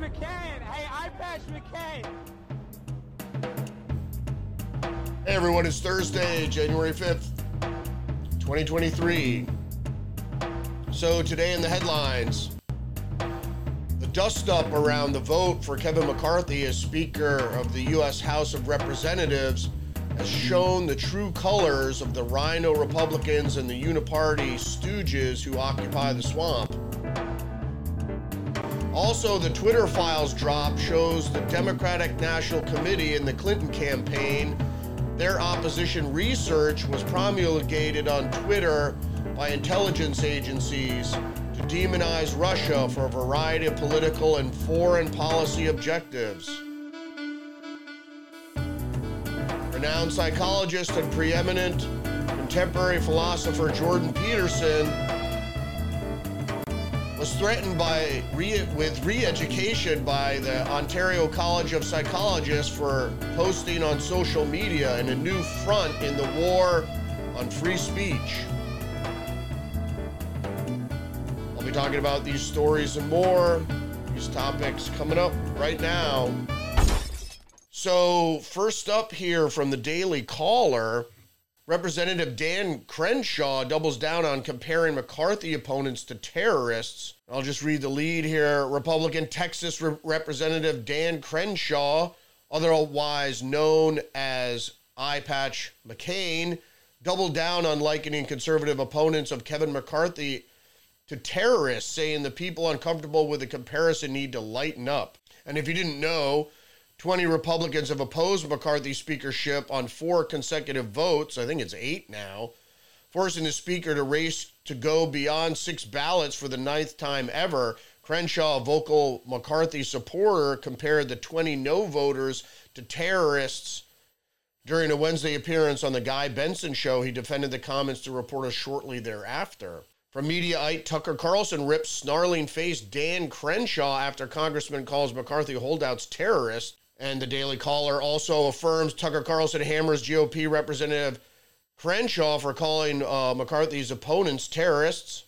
McCain. Hey, Eye Patch McCain. Hey everyone, it's Thursday, January 5th, 2023. So today in the headlines, the dust up around the vote for Kevin McCarthy as Speaker of the U.S. House of Representatives has shown the true colors of the RINO Republicans and the Uniparty stooges who occupy the swamp. Also, the Twitter files drop shows the Democratic National Committee and the Clinton campaign. Their opposition research was promulgated on Twitter by intelligence agencies to demonize Russia for a variety of political and foreign policy objectives. Renowned psychologist and preeminent contemporary philosopher Jordan Peterson was threatened by re- with re-education by the Ontario College of Psychologists for posting on social media in a new front in the war on free speech. I'll be talking about these stories and more, these topics coming up right now. So, first up here from the Daily Caller, Representative Dan Crenshaw doubles down on comparing McCarthy opponents to terrorists. I'll just read the lead here. Republican Texas Re- Representative Dan Crenshaw, otherwise known as Eye Patch McCain, doubled down on likening conservative opponents of Kevin McCarthy to terrorists, saying the people uncomfortable with the comparison need to lighten up. And if you didn't know, 20 Republicans have opposed McCarthy's speakership on four consecutive votes. I think it's eight now, forcing the speaker to race to go beyond six ballots for the ninth time ever. Crenshaw, a vocal McCarthy supporter, compared the 20 no voters to terrorists. During a Wednesday appearance on the Guy Benson show, he defended the comments to reporters shortly thereafter. From Mediaite, Tucker Carlson rips snarling face Dan Crenshaw after Congressman calls McCarthy holdouts terrorists. And the Daily Caller also affirms Tucker Carlson hammers GOP Representative Crenshaw for calling uh, McCarthy's opponents terrorists.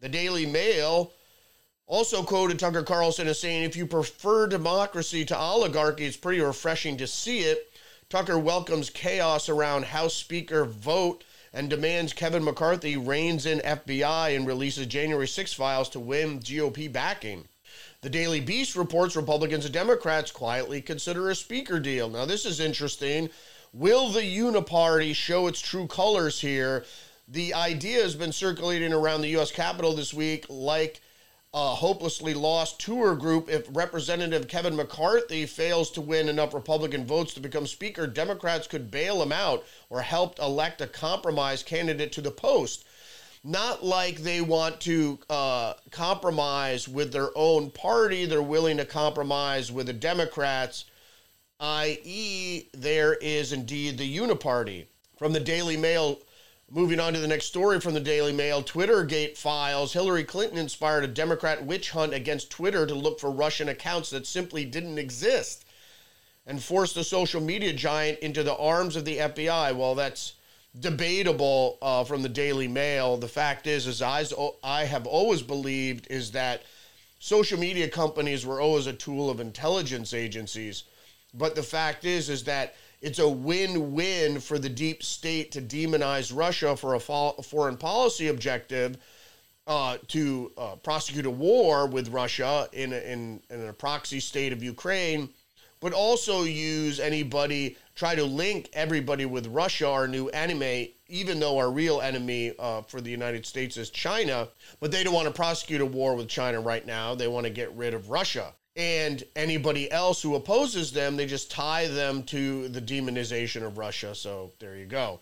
The Daily Mail also quoted Tucker Carlson as saying, if you prefer democracy to oligarchy, it's pretty refreshing to see it. Tucker welcomes chaos around House Speaker vote and demands Kevin McCarthy reins in FBI and releases January 6 files to win GOP backing. The Daily Beast reports Republicans and Democrats quietly consider a speaker deal. Now, this is interesting. Will the Uniparty show its true colors here? The idea has been circulating around the U.S. Capitol this week like a hopelessly lost tour group. If Representative Kevin McCarthy fails to win enough Republican votes to become Speaker, Democrats could bail him out or help elect a compromise candidate to the post not like they want to uh, compromise with their own party. They're willing to compromise with the Democrats, i.e., there is indeed the Uniparty. From the Daily Mail, moving on to the next story from the Daily Mail Twittergate files Hillary Clinton inspired a Democrat witch hunt against Twitter to look for Russian accounts that simply didn't exist and forced the social media giant into the arms of the FBI. Well, that's debatable uh, from the Daily Mail. The fact is, as I, I have always believed, is that social media companies were always a tool of intelligence agencies. But the fact is, is that it's a win-win for the deep state to demonize Russia for a, fo- foreign policy objective. Uh, to uh, prosecute a war with Russia in a, in, in a proxy state of Ukraine, but also use anybody try to link everybody with Russia, our new enemy, even though our real enemy uh, for the United States is China. But they don't want to prosecute a war with China right now. They want to get rid of Russia. And anybody else who opposes them, they just tie them to the demonization of Russia. So there you go.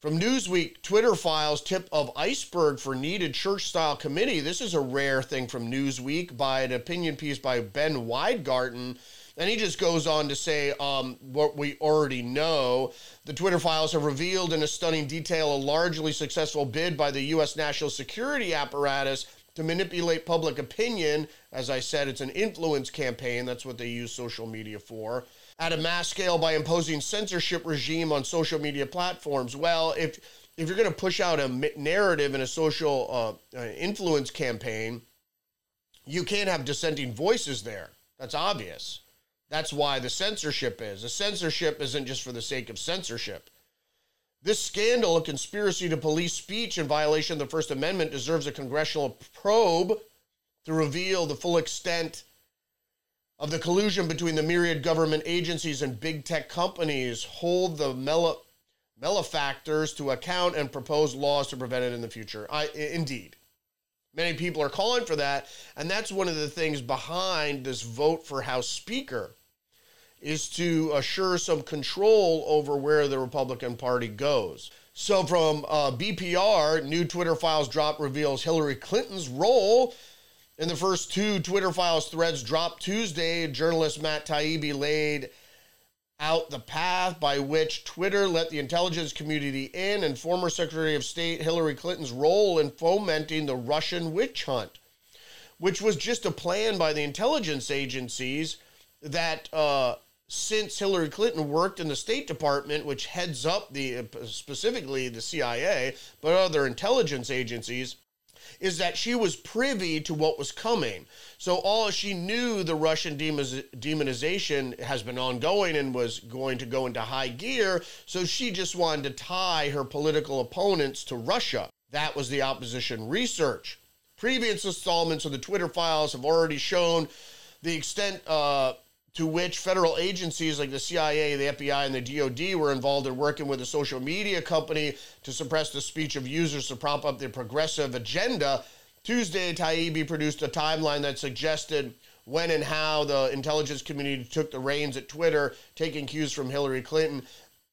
From Newsweek, Twitter files tip of iceberg for needed church style committee. This is a rare thing from Newsweek by an opinion piece by Ben Weingarten and he just goes on to say um, what we already know. The Twitter files have revealed in a stunning detail a largely successful bid by the U.S. national security apparatus to manipulate public opinion. As I said, it's an influence campaign. That's what they use social media for. At a mass scale by imposing censorship regime on social media platforms. Well, if if you're going to push out a narrative in a social uh, uh influence campaign, you can't have dissenting voices there. That's obvious. That's why the censorship is. The censorship isn't just for the sake of censorship. This scandal of conspiracy to police speech in violation of the First Amendment deserves a congressional probe to reveal the full extent of the collusion between the myriad government agencies and big tech companies, hold the malefactors to account, and propose laws to prevent it in the future. I, indeed. Many people are calling for that, and that's one of the things behind this vote for House Speaker is to assure some control over where the Republican Party goes. So, from uh, BPR, new Twitter files drop reveals Hillary Clinton's role in the first two Twitter files threads dropped Tuesday. Journalist Matt Taibbi laid out the path by which Twitter let the intelligence community in and former Secretary of State Hillary Clinton's role in fomenting the Russian witch hunt, which was just a plan by the intelligence agencies that uh, since Hillary Clinton worked in the State Department, which heads up the specifically the CIA, but other intelligence agencies, is that she was privy to what was coming. So all she knew the Russian demonization has been ongoing and was going to go into high gear. So she just wanted to tie her political opponents to Russia. That was the opposition research. Previous installments of the Twitter files have already shown the extent uh, to which federal agencies like the CIA, the FBI, and the DoD were involved in working with a social media company to suppress the speech of users to prop up their progressive agenda. Tuesday, Taibbi produced a timeline that suggested when and how the intelligence community took the reins at Twitter, taking cues from Hillary Clinton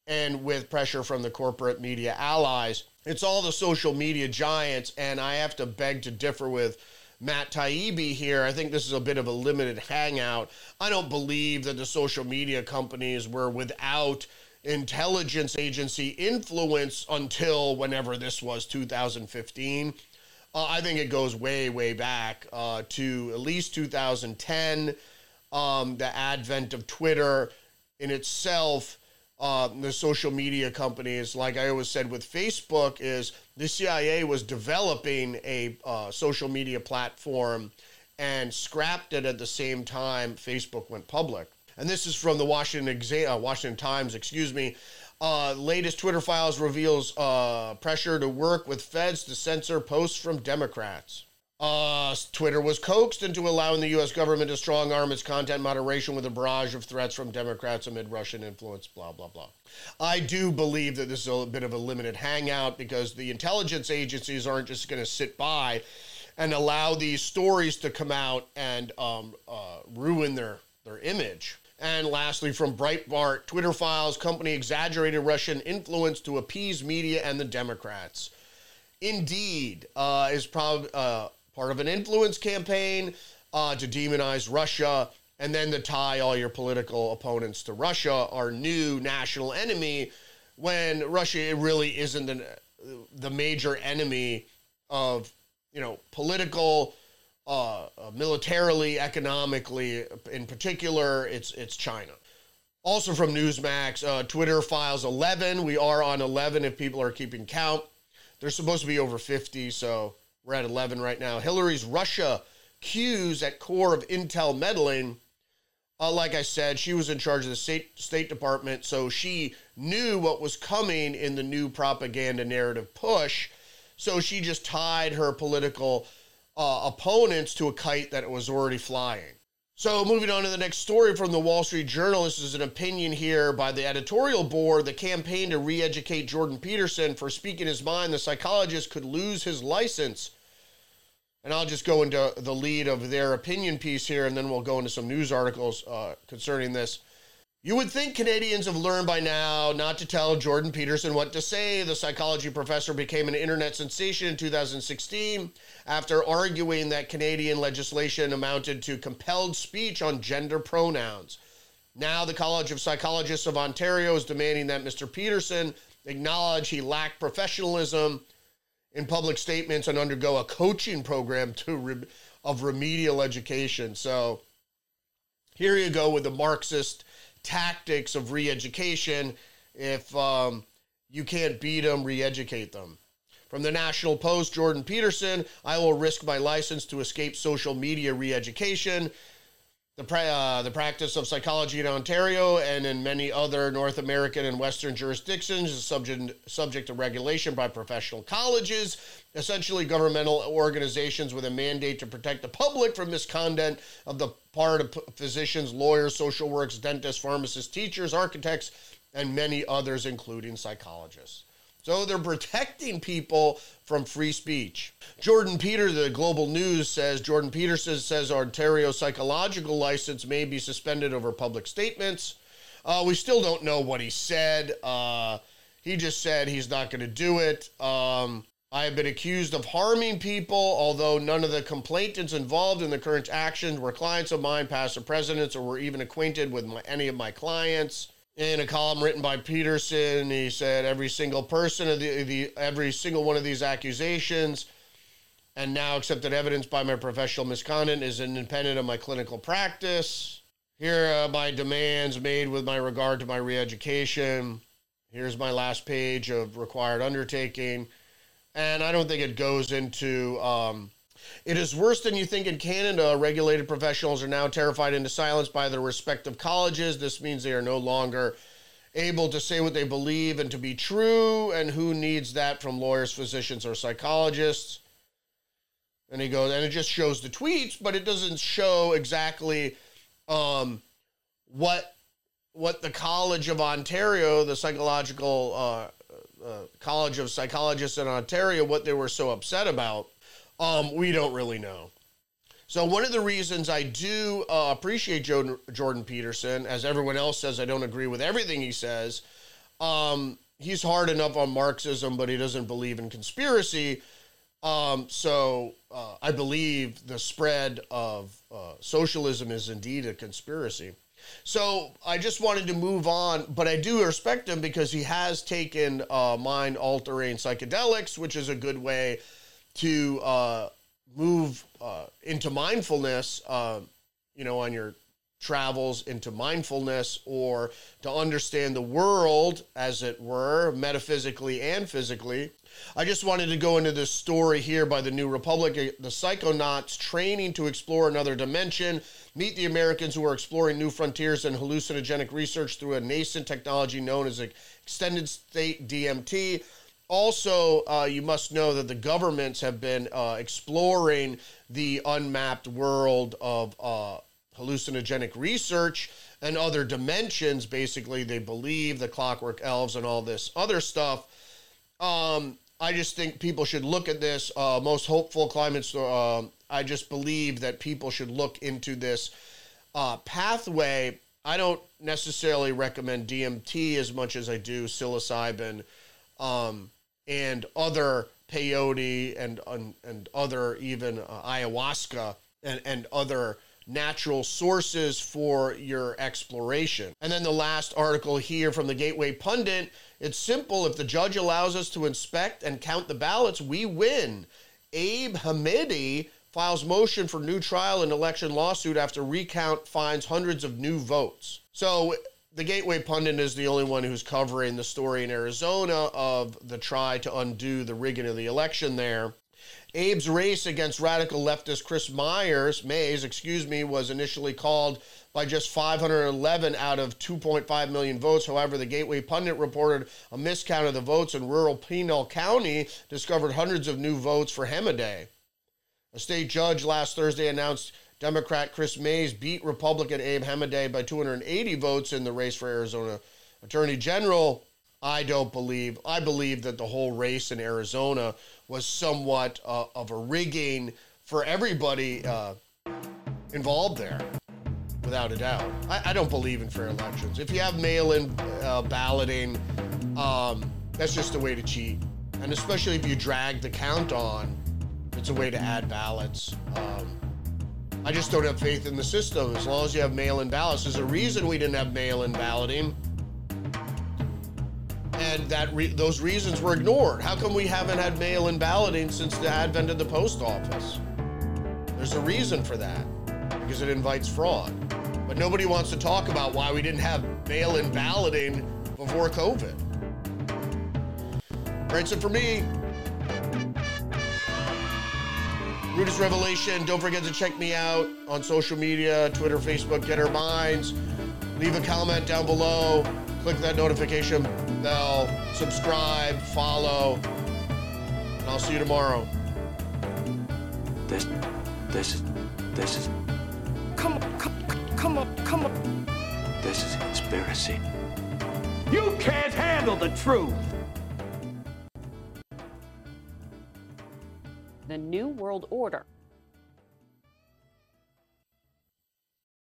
and with pressure from the corporate media allies. It's all the social media giants, and I have to beg to differ with Matt Taibbi here. I think this is a bit of a limited hangout. I don't believe that the social media companies were without intelligence agency influence until whenever this was 2015. Uh, I think it goes way, way back uh, to at least 2010. Um, the advent of Twitter in itself uh, the social media companies, like I always said with Facebook, is the CIA was developing a uh, social media platform and scrapped it at the same time Facebook went public. And this is from the Washington, Exa- uh, Washington Times, excuse me. Uh, latest Twitter files reveals uh, pressure to work with feds to censor posts from Democrats. Uh, Twitter was coaxed into allowing the U.S. government to strong arm its content moderation with a barrage of threats from Democrats amid Russian influence, blah, blah, blah. I do believe that this is a bit of a limited hangout because the intelligence agencies aren't just going to sit by and allow these stories to come out and um, uh, ruin their, their image. And lastly, from Breitbart, Twitter files company exaggerated Russian influence to appease media and the Democrats. Indeed, uh, is probably. Uh, part of an influence campaign uh, to demonize Russia and then to tie all your political opponents to Russia, our new national enemy, when Russia really isn't the, the major enemy of, you know, political, uh, uh, militarily, economically, in particular, it's it's China. Also from Newsmax, uh, Twitter files 11. We are on 11 if people are keeping count. They're supposed to be over 50, so we're at 11 right now. Hillary's Russia cues at core of intel meddling. Uh, like I said, she was in charge of the State, State Department, so she knew what was coming in the new propaganda narrative push. So she just tied her political uh, opponents to a kite that was already flying. So, moving on to the next story from the Wall Street Journal. This is an opinion here by the editorial board. The campaign to re educate Jordan Peterson for speaking his mind, the psychologist could lose his license and I'll just go into the lead of their opinion piece here, and then we'll go into some news articles uh, concerning this. You would think Canadians have learned by now not to tell Jordan Peterson what to say. The psychology professor became an internet sensation in 2016 after arguing that Canadian legislation amounted to compelled speech on gender pronouns. Now, the College of Psychologists of Ontario is demanding that Mr. Peterson acknowledge he lacked professionalism in public statements and undergo a coaching program to of remedial education. So here you go with the Marxist tactics of re-education. If um, you can't beat them, re-educate them. From the National Post, Jordan Peterson, I will risk my license to escape social media re education. The, pra- uh, the practice of psychology in Ontario and in many other North American and Western jurisdictions is subject, subject to regulation by professional colleges, essentially governmental organizations with a mandate to protect the public from misconduct of the part of physicians, lawyers, social workers, dentists, pharmacists, teachers, architects, and many others, including psychologists. So they're protecting people from free speech. Jordan Peter, the Global News says Jordan Peterson says Ontario psychological license may be suspended over public statements. Uh, we still don't know what he said. Uh, he just said he's not going to do it. Um, I have been accused of harming people, although none of the complainants involved in the current actions were clients of mine, past or presidents, or were even acquainted with my, any of my clients in a column written by Peterson, he said every single person of the, the every single one of these accusations and now accepted evidence by my professional misconduct is independent of my clinical practice. Here are my demands made with my regard to my re-education. Here's my last page of required undertaking. And I don't think it goes into um, it is worse than you think in Canada. Regulated professionals are now terrified into silence by their respective colleges. This means they are no longer able to say what they believe and to be true. And who needs that from lawyers, physicians, or psychologists? And he goes, and it just shows the tweets, but it doesn't show exactly um, what what the College of Ontario, the psychological uh, uh, College of Psychologists in Ontario, what they were so upset about. Um, we don't really know. So one of the reasons I do uh, appreciate Jordan, Jordan Peterson, as everyone else says, I don't agree with everything he says. Um, he's hard enough on Marxism, but he doesn't believe in conspiracy. Um, so uh, I believe the spread of uh, socialism is indeed a conspiracy. So I just wanted to move on, but I do respect him because he has taken uh, mind altering psychedelics, which is a good way to uh, move uh, into mindfulness, uh, you know, on your travels into mindfulness or to understand the world, as it were, metaphysically and physically. I just wanted to go into this story here by the New Republic, uh, the psychonauts training to explore another dimension. Meet the Americans who are exploring new frontiers in hallucinogenic research through a nascent technology known as extended state DMT also, uh, you must know that the governments have been uh, exploring the unmapped world of uh, hallucinogenic research and other dimensions. Basically, they believe the clockwork elves and all this other stuff. Um, I just think people should look at this. Uh, most hopeful climate. Uh, I just believe that people should look into this uh, pathway. I don't necessarily recommend DMT as much as I do psilocybin. Um, and other peyote and and, and other even uh, ayahuasca and, and other natural sources for your exploration. And then the last article here from the Gateway Pundit it's simple. If the judge allows us to inspect and count the ballots, we win. Abe Hamadeh files motion for new trial in election lawsuit after recount finds hundreds of new votes. So the Gateway Pundit is the only one who's covering the story in Arizona of the try to undo the rigging of the election there. Abe's race against radical leftist Chris Myers, Mays, excuse me, was initially called by just 511 out of 2.5 million votes. However, the Gateway Pundit reported a miscount of the votes in rural Pinal County discovered hundreds of new votes for Hamadeh. A state judge last Thursday announced Democrat Chris Mayes beat Republican Abe Hamadeh by 280 votes in the race for Arizona Attorney General. I don't believe, I believe that the whole race in Arizona was somewhat uh, of a rigging for everybody uh, involved there, without a doubt. I, I, don't believe in fair elections. If you have mail in uh, balloting, um, that's just a way to cheat. And especially if you drag the count on, it's a way to add ballots. Um, I just don't have faith in the system. As long as you have mail-in ballots, there's a reason we didn't have mail-in balloting, and that re- those reasons were ignored. How come we haven't had mail-in balloting since the advent of the post office? There's a reason for that, because it invites fraud. But nobody wants to talk about why we didn't have mail-in balloting before COVID. All right, so for me, Brutus Revelation. Don't forget to check me out on social media Twitter, Facebook, Gettr Minds. Leave a comment down below. Click that notification bell. Subscribe, follow. And I'll see you tomorrow. This, this is, this is, Come on, come, come on, come on. this is a conspiracy. You can't handle the truth. The New World Order